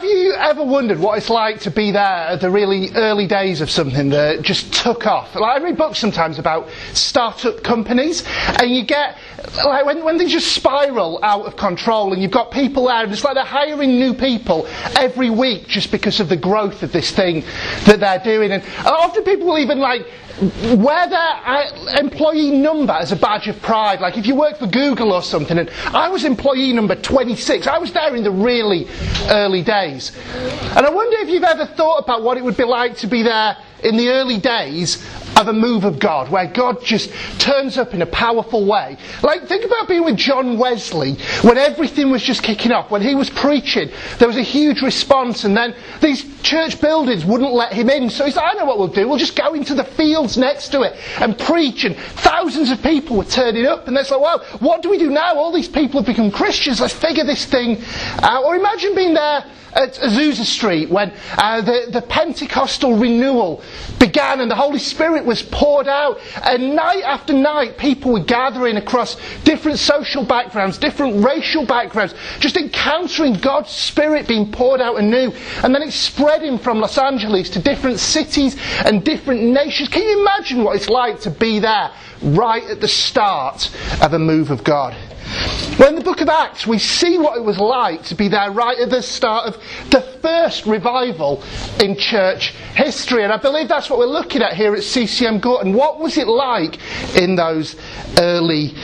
Have you ever wondered what it's like to be there at the really early days of something that just took off? Like I read books sometimes about startup companies, and you get like when, when they just spiral out of control, and you've got people there, and it's like they're hiring new people every week just because of the growth of this thing that they're doing. And often people will even like wear their uh, employee number as a badge of pride. Like if you work for Google or something, and I was employee number 26, I was there in the really early days. And I wonder if you've ever thought about what it would be like to be there in the early days of a move of God, where God just turns up in a powerful way. Like, think about being with John Wesley when everything was just kicking off, when he was preaching, there was a huge response, and then these church buildings wouldn't let him in. So he said, I know what we'll do, we'll just go into the fields next to it and preach, and thousands of people were turning up, and they're like, well, what do we do now? All these people have become Christians, let's figure this thing out. Or imagine being there at Azusa Street when uh, the, the Pentecostal renewal began and the Holy Spirit was poured out. And night after night, people were gathering across different social backgrounds, different racial backgrounds, just encountering God's Spirit being poured out anew. And then it's spreading from Los Angeles to different cities and different nations. Can you imagine what it's like to be there right at the start of a move of God? Well, in the book of Acts, we see what it was like to be there right at the start of the first revival in church history. And I believe that's what we're looking at here at CCM Gorton. What was it like in those early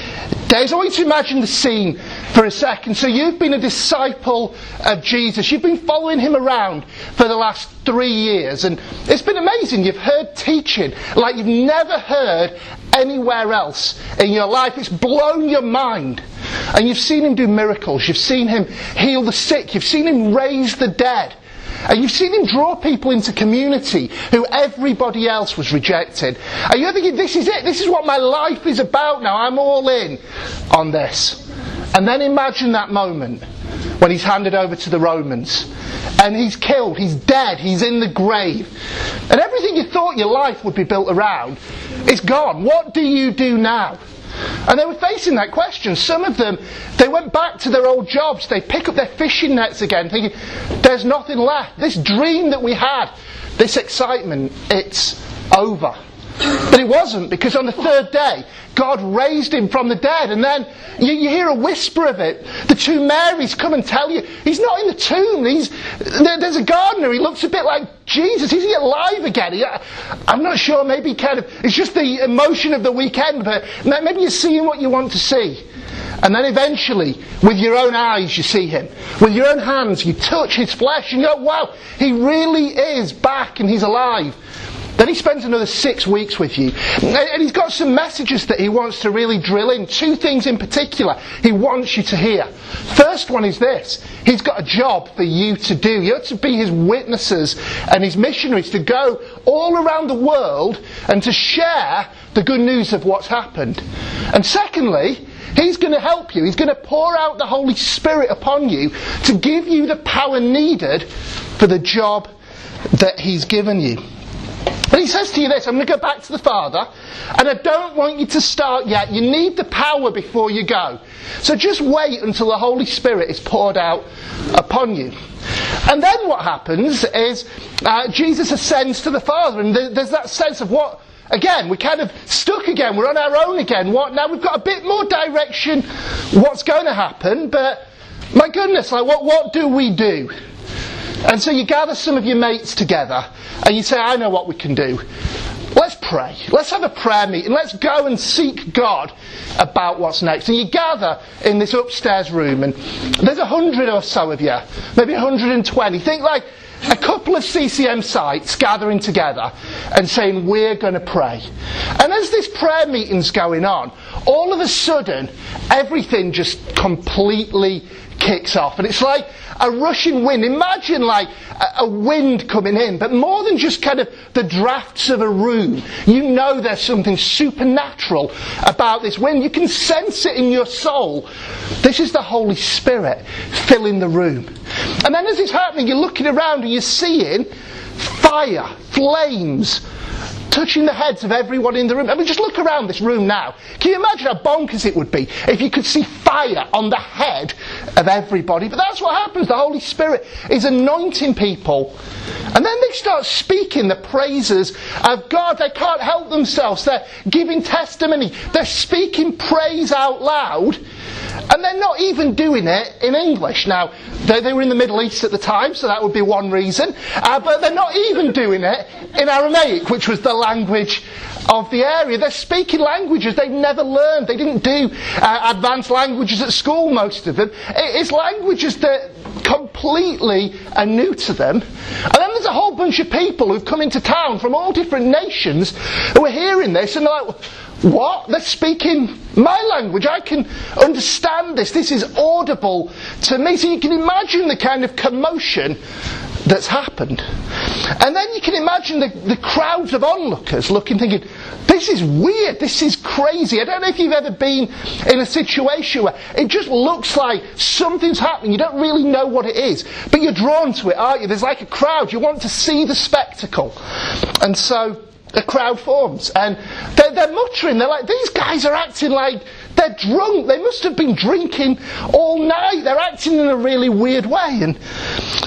days? I want you to imagine the scene for a second. So you've been a disciple of Jesus. You've been following him around for the last three years. And it's been amazing. You've heard teaching like you've never heard anywhere else in your life. It's blown your mind. And you've seen him do miracles. You've seen him heal the sick. You've seen him raise the dead. And you've seen him draw people into community who everybody else was rejected. And you're thinking, this is it. This is what my life is about now. I'm all in on this. And then imagine that moment when he's handed over to the Romans. And he's killed. He's dead. He's in the grave. And everything you thought your life would be built around is gone. What do you do now? And they were facing that question. Some of them, they went back to their old jobs. They pick up their fishing nets again, thinking, there's nothing left. This dream that we had, this excitement, it's over. But it wasn't, because on the third day, God raised him from the dead. And then you, you, hear a whisper of it. The two Marys come and tell you, he's not in the tomb. He's, there, there's a gardener. He looks a bit like Jesus. Is he alive again? He, I'm not sure. Maybe kind of, it's just the emotion of the weekend, but maybe you're seeing what you want to see. And then eventually, with your own eyes, you see him. With your own hands, you touch his flesh and you go, wow, he really is back and he's alive. Then he spends another six weeks with you. And he's got some messages that he wants to really drill in. Two things in particular he wants you to hear. First one is this He's got a job for you to do. You're to be his witnesses and his missionaries to go all around the world and to share the good news of what's happened. And secondly, He's going to help you. He's going to pour out the Holy Spirit upon you to give you the power needed for the job that He's given you. And he says to you this I'm going to go back to the Father, and I don't want you to start yet. You need the power before you go. So just wait until the Holy Spirit is poured out upon you. And then what happens is uh, Jesus ascends to the Father, and th- there's that sense of what. Again, we're kind of stuck again. We're on our own again. What now? We've got a bit more direction. What's going to happen? But my goodness, like what? What do we do? And so you gather some of your mates together and you say, I know what we can do. Let's pray. Let's have a prayer meeting. Let's go and seek God about what's next. And you gather in this upstairs room and there's a hundred or so of you, maybe 120. Think like a couple of CCM sites gathering together and saying, We're going to pray. And as this prayer meeting's going on, all of a sudden, everything just completely kicks off. And it's like a rushing wind. Imagine like a, a, wind coming in, but more than just kind of the drafts of a room. You know there's something supernatural about this wind. You can sense it in your soul. This is the Holy Spirit filling the room. And then as it's happening, you're looking around and you're seeing fire, flames, touching the heads of everyone in the room. I mean, just look around this room now. Can you imagine how bonkers it would be if you could see fire on the head of everybody? But that's what happens. The Holy Spirit is anointing people. And then they start speaking the praises of God. They can't help themselves. They're giving testimony. They're speaking praise out loud. And they're not even doing it in English. Now, they, they were in the Middle East at the time, so that would be one reason. Uh, but they're not even doing it in Aramaic, which was the language of the area. They're speaking languages they've never learned. They didn't do uh, advanced languages at school, most of them. It's languages that completely are new to them. And then there's a whole bunch of people who've come into town from all different nations who are hearing this and they're like, what? They're speaking my language. I can understand this. This is audible to me. So you can imagine the kind of commotion that's happened. And then you can imagine the, the crowds of onlookers looking, thinking, this is weird, this is crazy. I don't know if you've ever been in a situation where it just looks like something's happening, you don't really know what it is, but you're drawn to it, aren't you? There's like a crowd, you want to see the spectacle. And so a crowd forms. And they're, they're, muttering. They're like, these guys are acting like they're drunk. They must have been drinking all night. They're acting in a really weird way. And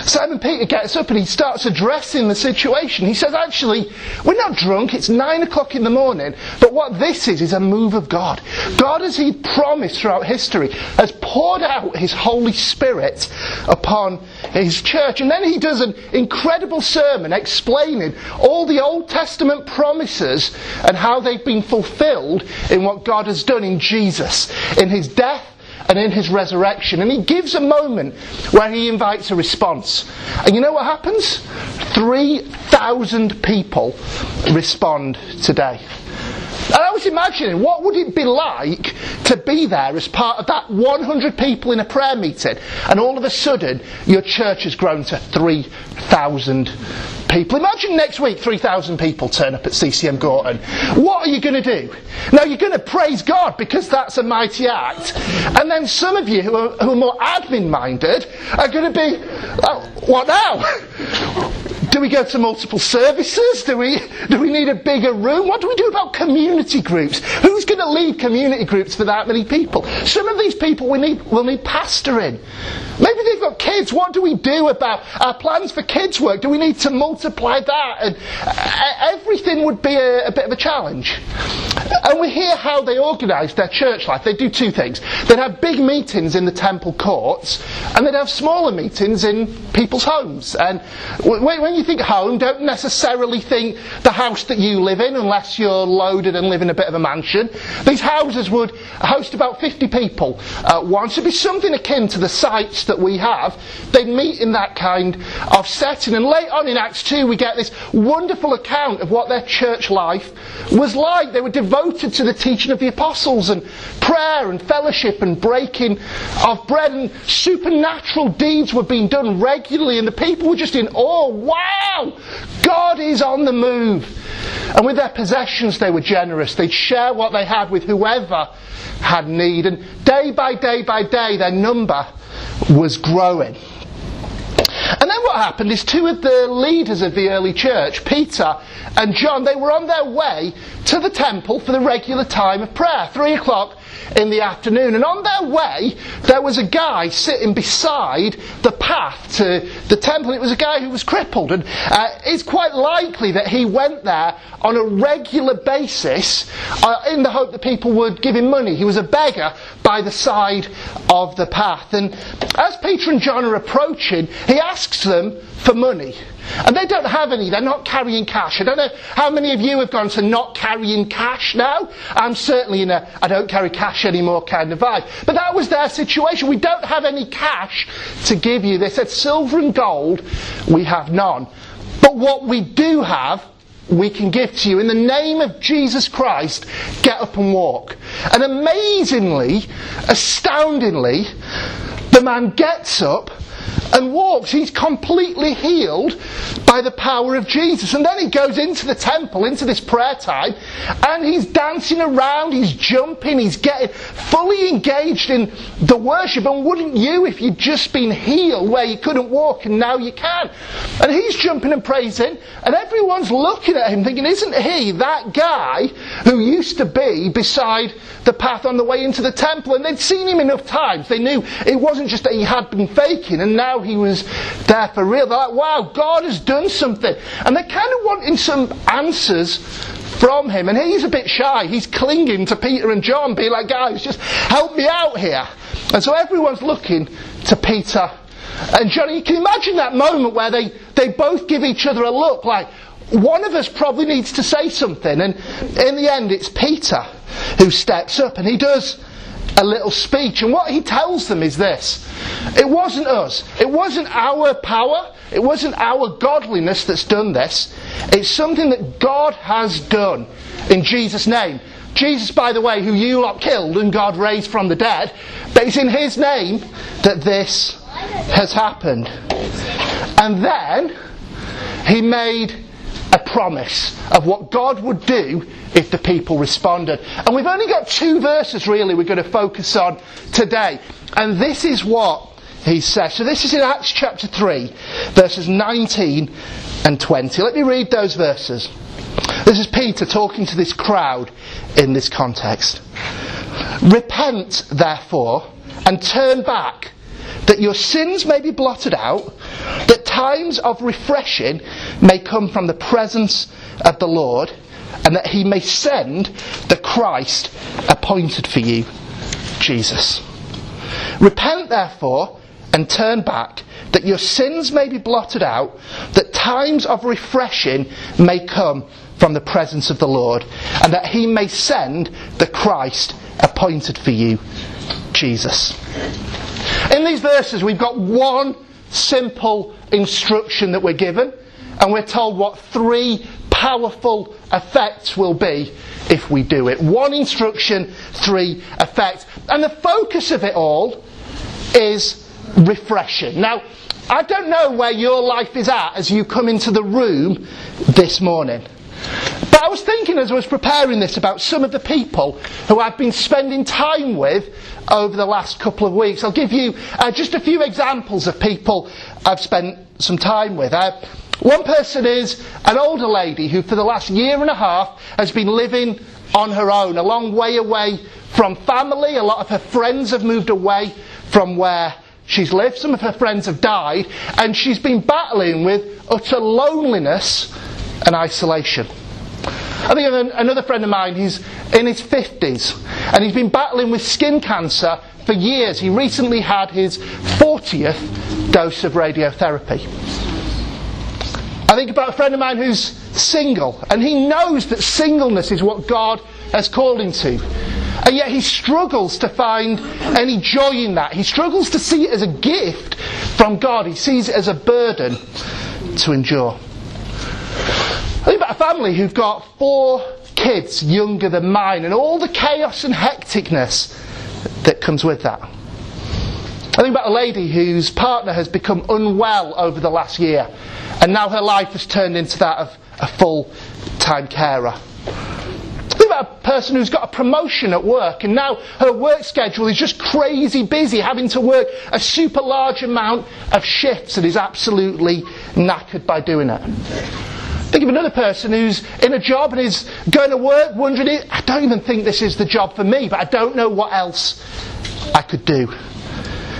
Simon Peter gets up and he starts addressing the situation. He says, actually, we're not drunk. It's nine o'clock in the morning. But what this is, is a move of God. God, as he promised throughout history, has poured out his Holy Spirit upon his church. And then he does an incredible sermon explaining all the Old Testament promises and how they've been fulfilled in what God has done in Jesus, in his death and in his resurrection. And he gives a moment where he invites a response. And you know what happens? 3,000 people respond today. And I was imagining, what would it be like to be there as part of that 100 people in a prayer meeting, and all of a sudden your church has grown to 3,000 people. Imagine next week 3,000 people turn up at CCM Gorton. What are you going to do? Now you're going to praise God because that's a mighty act. And then some of you who are, who are more admin minded are going to be, oh, what now? Do we go to multiple services? Do we, do we need a bigger room? What do we do about community groups? Who's going to lead community groups for that many people? Some of these people we need, will need pastoring. Maybe they've got kids. What do we do about our plans for kids work? Do we need to multiply that? And uh, everything would be a, a bit of a challenge. And we hear how they organise their church life. They do two things. They'd have big meetings in the temple courts, and they'd have smaller meetings in people's homes. And when you think home, don't necessarily think the house that you live in, unless you're loaded and live in a bit of a mansion. These houses would host about 50 people at once. It'd be something akin to the sites that we have. They'd meet in that kind of setting. And late on in Acts 2, we get this wonderful account of what their church life was like. They were devoted to the teaching of the apostles and prayer and fellowship and breaking of bread and supernatural deeds were being done regularly and the people were just in awe. Wow! God is on the move. And with their possessions, they were generous. They'd share what they had with whoever had need. And day by day by day, their number was growing. And then what happened is two of the leaders of the early church, Peter and John, they were on their way to the temple for the regular time of prayer, three o'clock in the afternoon. And on their way, there was a guy sitting beside the path to the temple. It was a guy who was crippled. And uh, it's quite likely that he went there on a regular basis uh, in the hope that people would give him money. He was a beggar by the side of the path. And as Peter and John are approaching, he asks them for money. And they don't have any, they're not carrying cash. I don't know how many of you have gone to not carrying cash now. I'm certainly in a I don't carry cash anymore kind of vibe. But that was their situation. We don't have any cash to give you. They said, silver and gold, we have none. But what we do have we can give to you. In the name of Jesus Christ, get up and walk. And amazingly, astoundingly, the man gets up and walks. He's completely healed by the power of Jesus. And then he goes into the temple, into this prayer time, and he's dancing around, he's jumping, he's getting fully engaged in the worship. And wouldn't you if you'd just been healed where you couldn't walk and now you can? And he's jumping and praising, and everyone's looking at him thinking, isn't he that guy who used to be beside the path on the way into the temple? And they'd seen him enough times. They knew it wasn't just that he had been faking and now he was there for real. They're like, wow, God has done something. And they're kind of wanting some answers from him. And he's a bit shy. He's clinging to Peter and John, being like, guys, just help me out here. And so everyone's looking to Peter and John. You can imagine that moment where they, they both give each other a look like, one of us probably needs to say something. And in the end, it's Peter who steps up and he does a little speech. And what he tells them is this it wasn't us, it wasn't our power, it wasn't our godliness that's done this. It's something that God has done in Jesus' name. Jesus, by the way, who you lot killed and God raised from the dead, but it's in his name that this has happened. And then he made a promise of what God would do if the people responded. And we've only got two verses really we're going to focus on today. And this is what he says. So this is in Acts chapter 3, verses 19 and 20. Let me read those verses. This is Peter talking to this crowd in this context. Repent, therefore, and turn back, that your sins may be blotted out, that times of refreshing may come from the presence of the Lord, and that he may send the Christ appointed for you, Jesus. Repent, therefore, and turn back, that your sins may be blotted out, that times of refreshing may come from the presence of the Lord, and that he may send the Christ appointed for you, Jesus. In these verses, we've got one simple instruction that we're given, and we're told what three powerful effects will be if we do it. One instruction, three effects. And the focus of it all is refreshing. Now, I don't know where your life is at as you come into the room this morning. But I was thinking as I was preparing this about some of the people who I've been spending time with over the last couple of weeks. I'll give you uh, just a few examples of people I've spent some time with. Uh, one person is an older lady who, for the last year and a half, has been living on her own, a long way away from family. A lot of her friends have moved away from where she's lived. Some of her friends have died, and she's been battling with utter loneliness and isolation. I think of another friend of mine, he's in his 50s, and he's been battling with skin cancer for years. He recently had his 40th dose of radiotherapy. I think about a friend of mine who's single, and he knows that singleness is what God has called him to. And yet he struggles to find any joy in that. He struggles to see it as a gift from God. He sees it as a burden to endure. Think about a family who've got four kids younger than mine and all the chaos and hecticness that comes with that. I think about a lady whose partner has become unwell over the last year and now her life has turned into that of a full time carer. Think about a person who's got a promotion at work and now her work schedule is just crazy busy, having to work a super large amount of shifts and is absolutely knackered by doing it. Think of another person who's in a job and is going to work wondering, I don't even think this is the job for me, but I don't know what else I could do.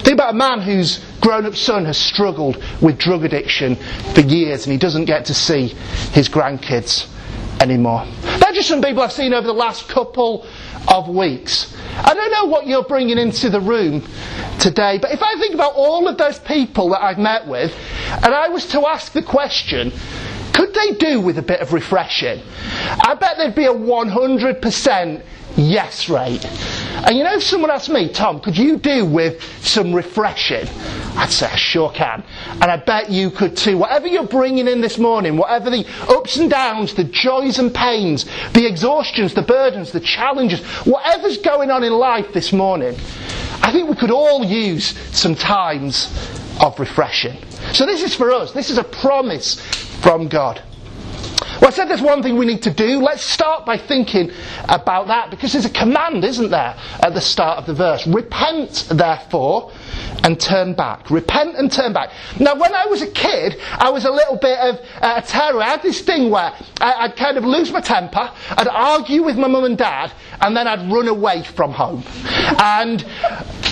Think about a man whose grown up son has struggled with drug addiction for years and he doesn't get to see his grandkids anymore. They're just some people I've seen over the last couple of weeks. I don't know what you're bringing into the room today, but if I think about all of those people that I've met with, and I was to ask the question, could they do with a bit of refreshing? I bet there'd be a 100% yes rate. And you know, if someone asked me, Tom, could you do with some refreshing? I'd say, I sure can. And I bet you could too. Whatever you're bringing in this morning, whatever the ups and downs, the joys and pains, the exhaustions, the burdens, the challenges, whatever's going on in life this morning, I think we could all use some times of refreshing. So this is for us. This is a promise from God. Well, I said there's one thing we need to do. Let's start by thinking about that because there's a command, isn't there, at the start of the verse. Repent, therefore, and turn back. Repent and turn back. Now, when I was a kid, I was a little bit of uh, a terror. I had this thing where I, would kind of lose my temper, I'd argue with my mum and dad, and then I'd run away from home. And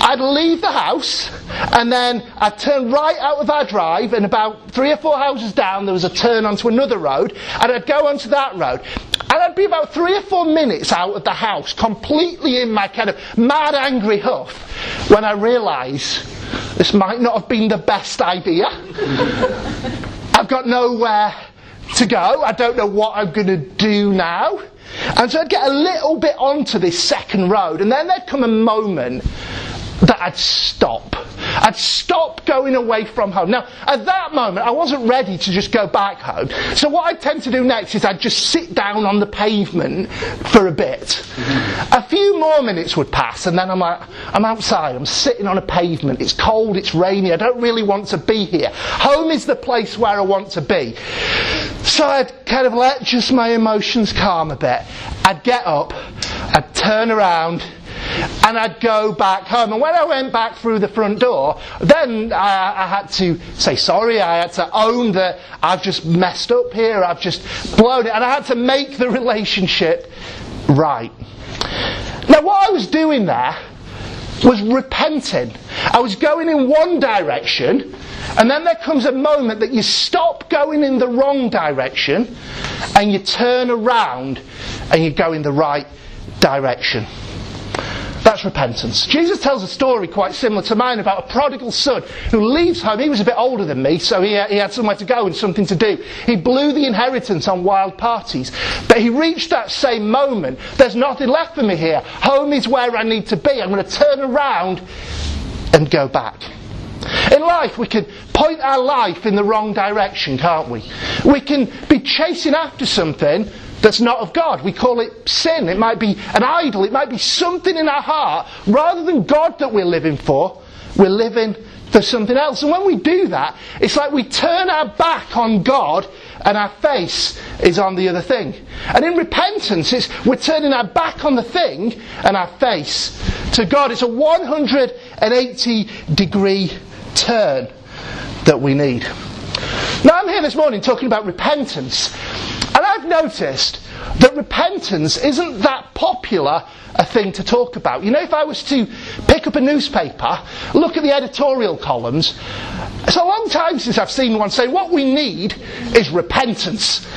I'd leave the house, and then I'd turn right out of our drive, and about three or four houses down, there was a turn onto another road, and I'd go onto that road. And I'd be about three or four minutes out of the house, completely in my kind of mad, angry huff, when I realise this might not have been the best idea. I've got nowhere to go. I don't know what I'm going to do now. And so I'd get a little bit onto this second road, and then there'd come a moment that I'd stop. I'd stop going away from home. Now, at that moment, I wasn't ready to just go back home. So what I tend to do next is I'd just sit down on the pavement for a bit. Mm-hmm. A few more minutes would pass, and then I'm like, I'm outside, I'm sitting on a pavement, it's cold, it's rainy, I don't really want to be here. Home is the place where I want to be. So I'd kind of let just my emotions calm a bit. I'd get up, I'd turn around, and I'd go back home. And when I went back through the front door, then I, I, had to say sorry. I had to own that I've just messed up here. I've just blown it. And I had to make the relationship right. Now, what I was doing there was repenting. I was going in one direction, and then there comes a moment that you stop going in the wrong direction and you turn around and you go in the right direction. That's repentance. Jesus tells a story quite similar to mine about a prodigal son who leaves home. He was a bit older than me, so he, he had somewhere to go and something to do. He blew the inheritance on wild parties. But he reached that same moment. There's nothing left for me here. Home is where I need to be. I'm going to turn around and go back. In life, we can point our life in the wrong direction, can't we? We can be chasing after something that's not of God. We call it sin. It might be an idol. It might be something in our heart. Rather than God that we're living for, we're living for something else. And when we do that, it's like we turn our back on God and our face is on the other thing. And in repentance, it's we're turning our back on the thing and our face to God. It's a 180 degree turn that we need. Now, I'm here this morning talking about repentance. Noticed that repentance isn't that popular a thing to talk about. You know, if I was to pick up a newspaper, look at the editorial columns, it's a long time since I've seen one say, what we need is repentance.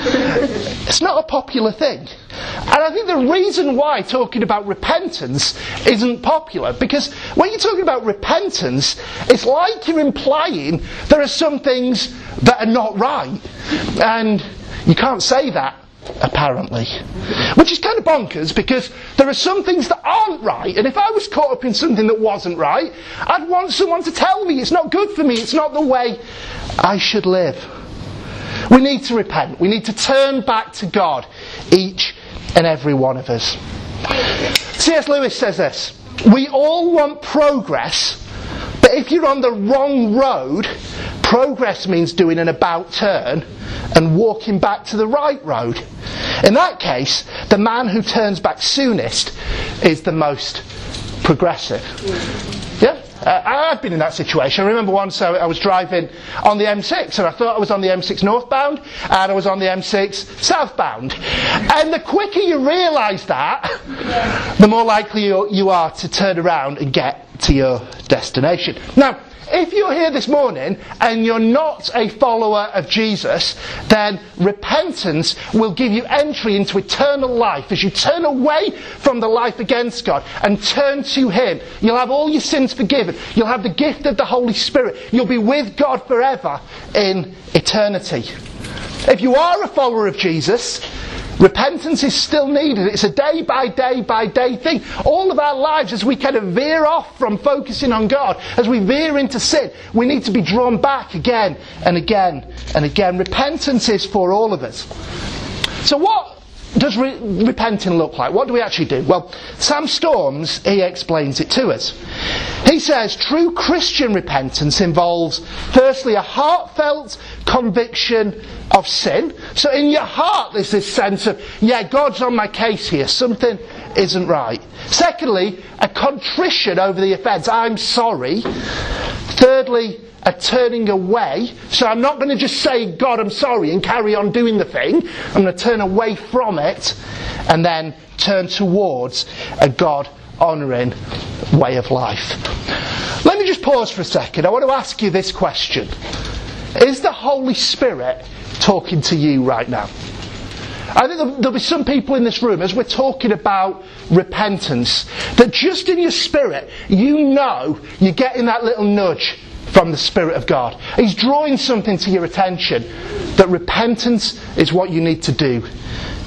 it's not a popular thing. And I think the reason why talking about repentance isn't popular, because when you're talking about repentance, it's like you're implying there are some things that are not right. And you can't say that, apparently. Which is kind of bonkers because there are some things that aren't right, and if I was caught up in something that wasn't right, I'd want someone to tell me it's not good for me, it's not the way I should live. We need to repent. We need to turn back to God, each and every one of us. C.S. Lewis says this We all want progress, but if you're on the wrong road, progress means doing an about turn and walking back to the right road. In that case, the man who turns back soonest is the most progressive. Yeah? Uh, I've been in that situation. I remember once I, I was driving on the M6 and I thought I was on the M6 northbound and I was on the M6 southbound. And the quicker you realise that, the more likely you, you are to turn around and get to your destination. Now, if you're here this morning and you're not a follower of Jesus, then repentance will give you entry into eternal life. As you turn away from the life against God and turn to Him, you'll have all your sins forgiven. You'll have the gift of the Holy Spirit. You'll be with God forever in eternity. If you are a follower of Jesus, repentance is still needed. It's a day by day by day thing. All of our lives, as we kind of veer off from focusing on God, as we veer into sin, we need to be drawn back again and again and again. Repentance is for all of us. So, what does re- repenting look like? What do we actually do? Well, Sam Storms, he explains it to us. He says true Christian repentance involves, firstly, a heartfelt conviction of sin. So in your heart, there's this sense of, yeah, God's on my case here. Something isn't right. Secondly, a contrition over the offence. I'm sorry. Thirdly, a turning away. So I'm not going to just say, God, I'm sorry, and carry on doing the thing. I'm going to turn away from it and then turn towards a God honouring way of life. Let me just pause for a second. I want to ask you this question Is the Holy Spirit talking to you right now? I think there'll, be some people in this room, as we're talking about repentance, that just in your spirit, you know you're getting that little nudge from the Spirit of God. He's drawing something to your attention that repentance is what you need to do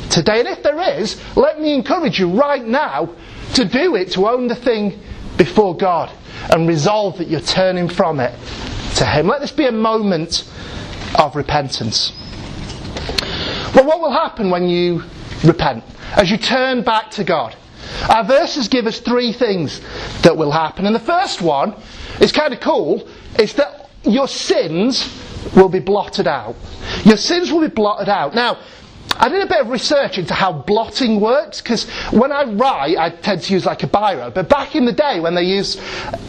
today. And if there is, let me encourage you right now to do it, to own the thing before God and resolve that you're turning from it to Him. Let this be a moment of repentance. Well, what will happen when you repent? As you turn back to God? Our verses give us three things that will happen. And the first one is kind of cool is that your sins will be blotted out. Your sins will be blotted out. Now, I did a bit of research into how blotting works because when I write, I tend to use like a biro. But back in the day when they used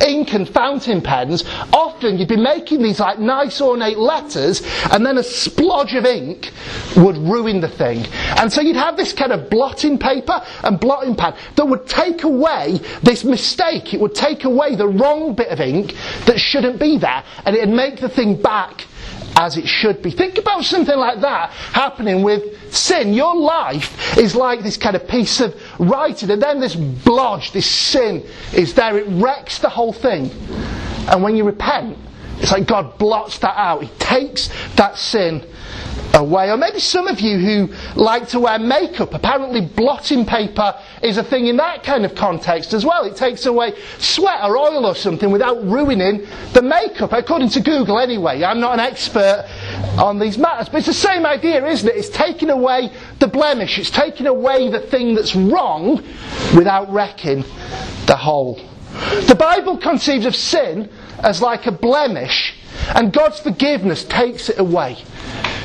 ink and fountain pens, often you'd be making these like nice ornate letters and then a splodge of ink would ruin the thing. And so you'd have this kind of blotting paper and blotting pad that would take away this mistake. It would take away the wrong bit of ink that shouldn't be there and it'd make the thing back as it should be. Think about something like that happening with sin. Your life is like this kind of piece of writing, and then this blodge, this sin is there. It wrecks the whole thing. And when you repent, it's like God blots that out. He takes that sin away. Or maybe some of you who like to wear makeup, apparently blotting paper is a thing in that kind of context as well. It takes away sweat or oil or something without ruining the makeup, according to Google anyway. I'm not an expert on these matters, but it's the same idea, isn't it? It's taking away the blemish, it's taking away the thing that's wrong without wrecking the whole. The Bible conceives of sin as like a blemish, and God's forgiveness takes it away.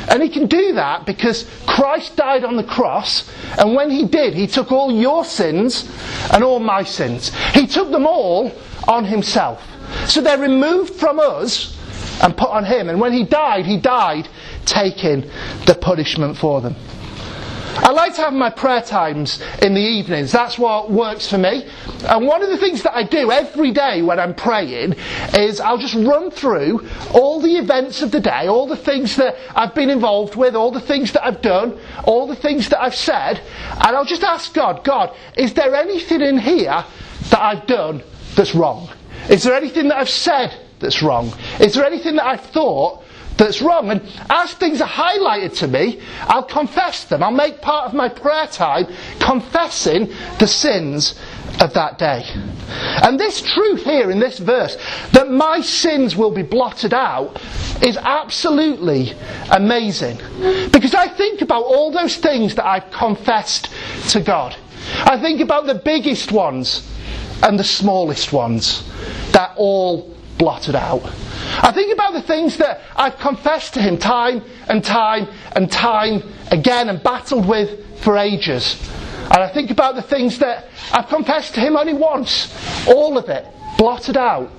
And he can do that because Christ died on the cross, and when he did, he took all your sins and all my sins. He took them all on himself. So they're removed from us and put on him. And when he died, he died taking the punishment for them. I like to have my prayer times in the evenings. That's what works for me. And one of the things that I do every day when I'm praying is I'll just run through all the events of the day, all the things that I've been involved with, all the things that I've done, all the things that I've said, and I'll just ask God, God, is there anything in here that I've done that's wrong? Is there anything that I've said that's wrong? Is there anything that I've thought that's wrong. And as things are highlighted to me, I'll confess them. I'll make part of my prayer time confessing the sins of that day. And this truth here in this verse, that my sins will be blotted out, is absolutely amazing. Because I think about all those things that I've confessed to God. I think about the biggest ones and the smallest ones that all blotted out. I think about the things that I've confessed to him time and time and time again and battled with for ages. And I think about the things that I've confessed to him only once. All of it blotted out,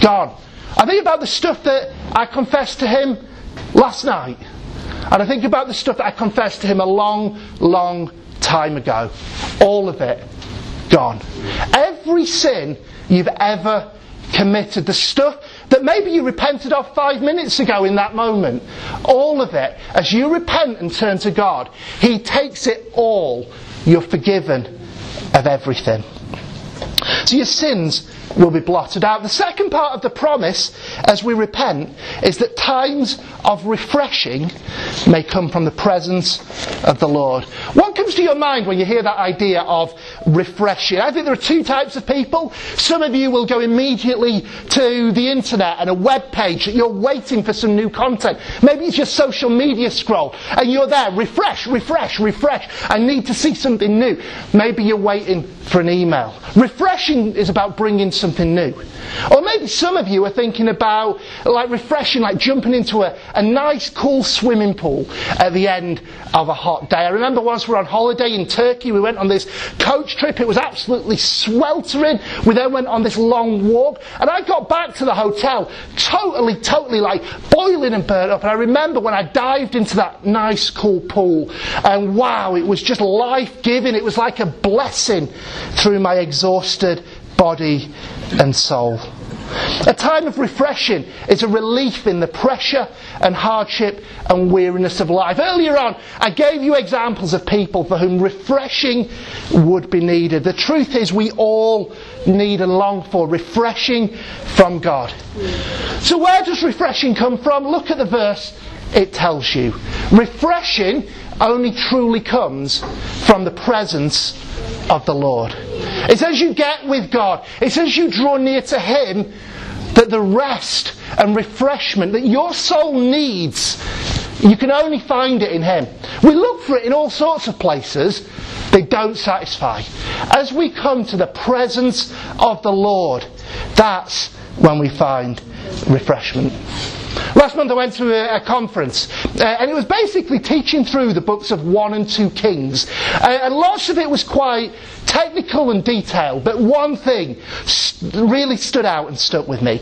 gone. I think about the stuff that I confessed to him last night. And I think about the stuff that I confessed to him a long, long time ago. All of it gone. Every sin you've ever committed, the stuff that maybe you repented of five minutes ago in that moment. All of it. As you repent and turn to God, He takes it all. You're forgiven of everything. So your sins will be blotted out. The second part of the promise as we repent is that times of refreshing may come from the presence of the Lord. What comes to your mind when you hear that idea of refreshing? I think there are two types of people. Some of you will go immediately to the internet and a web page that you're waiting for some new content. Maybe it's your social media scroll and you're there, refresh, refresh, refresh. I need to see something new. Maybe you're waiting for an email. Refreshing is about bringing something new. Or maybe some of you are thinking about like refreshing, like jumping into a, a nice cool swimming pool at the end of a hot day. I remember once we were on holiday in Turkey, we went on this coach trip, it was absolutely sweltering. We then went on this long walk, and I got back to the hotel totally, totally like boiling and burnt up. And I remember when I dived into that nice cool pool, and wow, it was just life giving. It was like a blessing through my exhausted body and soul. A time of refreshing is a relief in the pressure and hardship and weariness of life. Earlier on, I gave you examples of people for whom refreshing would be needed. The truth is, we all need and long for refreshing from God. So, where does refreshing come from? Look at the verse, it tells you. Refreshing only truly comes from the presence of the Lord. It's as you get with God, it's as you draw near to Him that the rest and refreshment that your soul needs, you can only find it in Him. We look for it in all sorts of places, they don't satisfy. As we come to the presence of the Lord, that's when we find refreshment. Last month I went to a, a conference, uh, and it was basically teaching through the books of 1 and 2 Kings. Uh, and lots of it was quite technical and detailed, but one thing st- really stood out and stuck with me.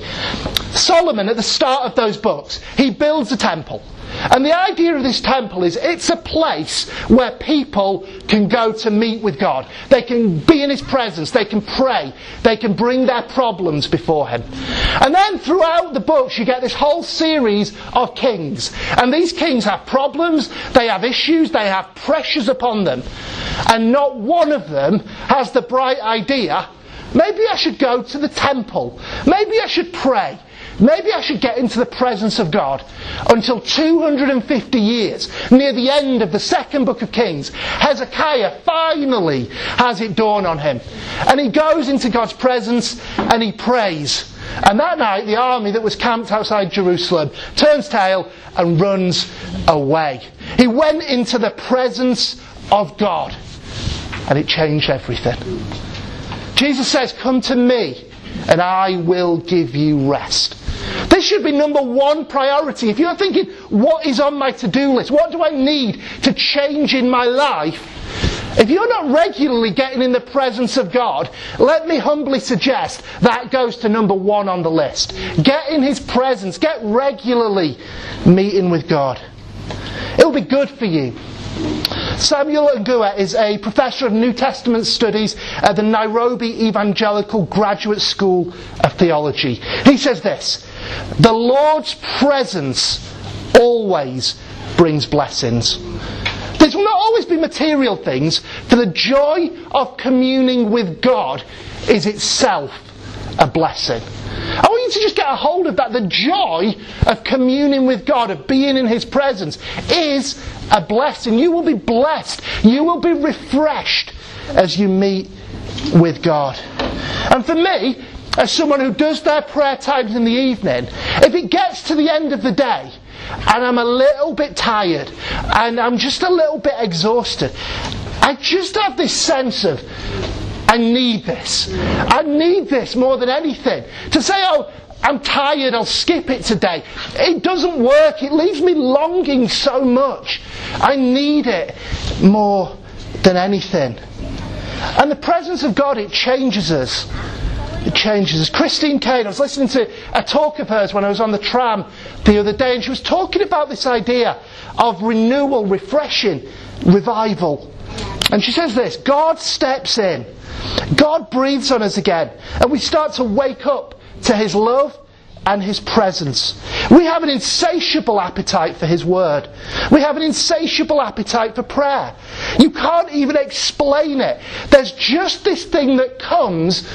Solomon, at the start of those books, he builds a temple. And the idea of this temple is it's a place where people can go to meet with God. They can be in His presence, they can pray, they can bring their problems before Him. And then throughout the books, you get this whole series of kings. And these kings have problems, they have issues, they have pressures upon them. And not one of them has the bright idea maybe I should go to the temple, maybe I should pray. Maybe I should get into the presence of God until 250 years, near the end of the second book of Kings. Hezekiah finally has it dawn on him. And he goes into God's presence and he prays. And that night, the army that was camped outside Jerusalem turns tail and runs away. He went into the presence of God and it changed everything. Jesus says, Come to me and I will give you rest. This should be number one priority. If you're thinking, what is on my to do list? What do I need to change in my life? If you're not regularly getting in the presence of God, let me humbly suggest that goes to number one on the list. Get in His presence, get regularly meeting with God. It'll be good for you. Samuel Ngewa is a professor of New Testament studies at the Nairobi Evangelical Graduate School of Theology. He says this The Lord's presence always brings blessings. This will not always be material things, for the joy of communing with God is itself a blessing. I want you to just get a hold of that. The joy of communing with God, of being in His presence, is a blessing. You will be blessed. You will be refreshed as you meet with God. And for me, as someone who does their prayer times in the evening, if it gets to the end of the day and I'm a little bit tired and I'm just a little bit exhausted, I just have this sense of I need this. I need this more than anything. To say, oh, I'm tired, I'll skip it today. It doesn't work. It leaves me longing so much. I need it more than anything. And the presence of God, it changes us. It changes us. Christine Caine, I was listening to a talk of hers when I was on the tram the other day, and she was talking about this idea of renewal, refreshing, revival. And she says this God steps in God breathes on us again, and we start to wake up to His love and His presence. We have an insatiable appetite for His Word. We have an insatiable appetite for prayer. You can't even explain it. There's just this thing that comes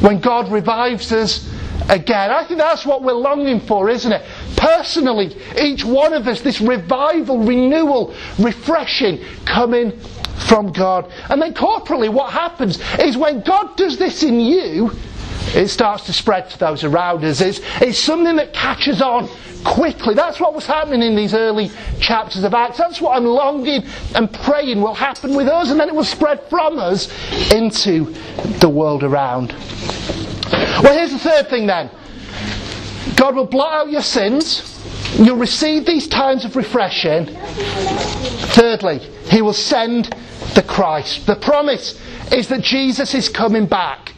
when God revives us again. I think that's what we're longing for, isn't it? Personally, each one of us, this revival, renewal, refreshing coming from God. And then corporately, what happens is when God does this in you, it starts to spread to those around us. It's, it's something that catches on quickly. That's what was happening in these early chapters of Acts. That's what I'm longing and praying will happen with us, and then it will spread from us into the world around. Well, here's the third thing then God will blot out your sins. You'll receive these times of refreshing. Thirdly, He will send the Christ. The promise is that Jesus is coming back.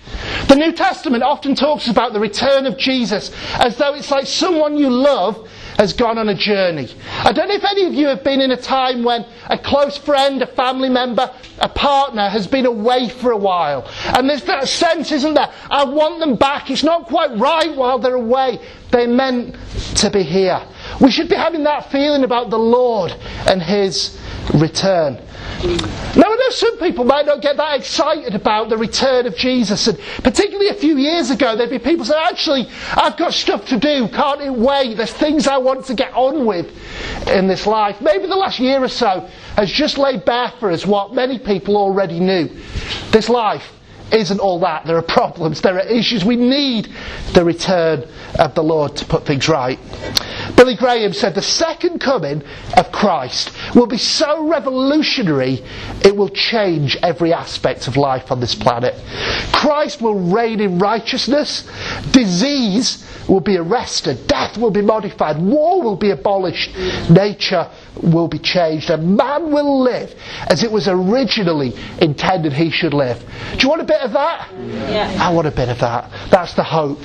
The New Testament often talks about the return of Jesus as though it's like someone you love has gone on a journey. I don't know if any of you have been in a time when a close friend, a family member, a partner has been away for a while. And there's that sense, isn't there? I want them back. It's not quite right while they're away. They're meant to be here. We should be having that feeling about the Lord and His return. Now, I know some people might not get that excited about the return of Jesus, and particularly a few years ago, there'd be people saying, Actually, I've got stuff to do, can't it wait? There's things I want to get on with in this life. Maybe the last year or so has just laid bare for us what many people already knew. This life isn't all that. There are problems, there are issues. We need the return of the Lord to put things right. Billy Graham said the second coming of Christ will be so revolutionary it will change every aspect of life on this planet. Christ will reign in righteousness, disease will be arrested, death will be modified, war will be abolished, nature will be changed, and man will live as it was originally intended he should live. Do you want a bit of that? Yeah. I want a bit of that. That's the hope.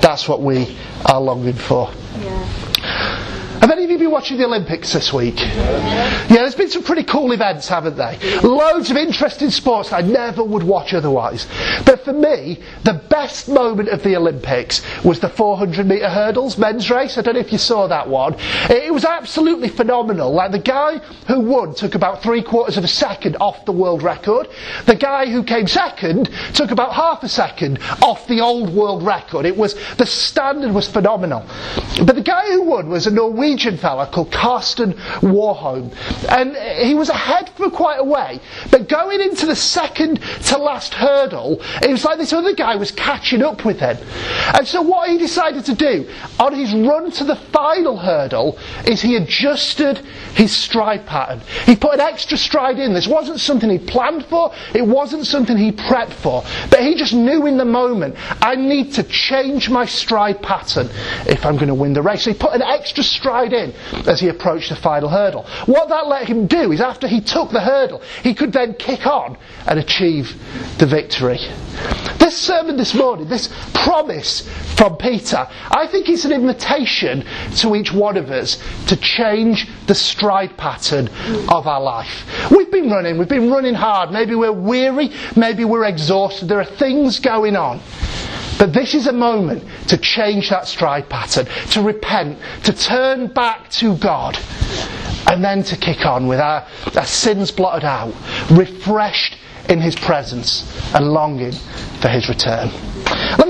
That's what we are longing for. Yeah. Have any of you been watching the Olympics this week? Yeah, there's been some pretty cool events, haven't they? Loads of interesting sports that I never would watch otherwise. But for me, the best moment of the Olympics was the 400 metre hurdles men's race. I don't know if you saw that one. It was absolutely phenomenal. Like the guy who won took about three quarters of a second off the world record. The guy who came second took about half a second off the old world record. It was the standard was phenomenal. But the guy who won was a Norwegian Norwegian fella called Karsten Warholm. And he was ahead for quite a way. But going into the second to last hurdle, it was like this other guy was catching up with him. And so what he decided to do on his run to the final hurdle is he adjusted his stride pattern. He put an extra stride in. This wasn't something he planned for, it wasn't something he prepped for. But he just knew in the moment, I need to change my stride pattern if I'm going to win the race. So he put an extra stride in as he approached the final hurdle. What that let him do is after he took the hurdle, he could then kick on and achieve the victory. This sermon this morning, this promise from Peter, I think it's an invitation to each one of us to change the stride pattern of our life. We've been running, we've been running hard. Maybe we're weary, maybe we're exhausted. There are things going on. But this is a moment to change that stride pattern, to repent, to turn back to God, and then to kick on with our, our sins blotted out, refreshed in His presence, and longing for His return. Let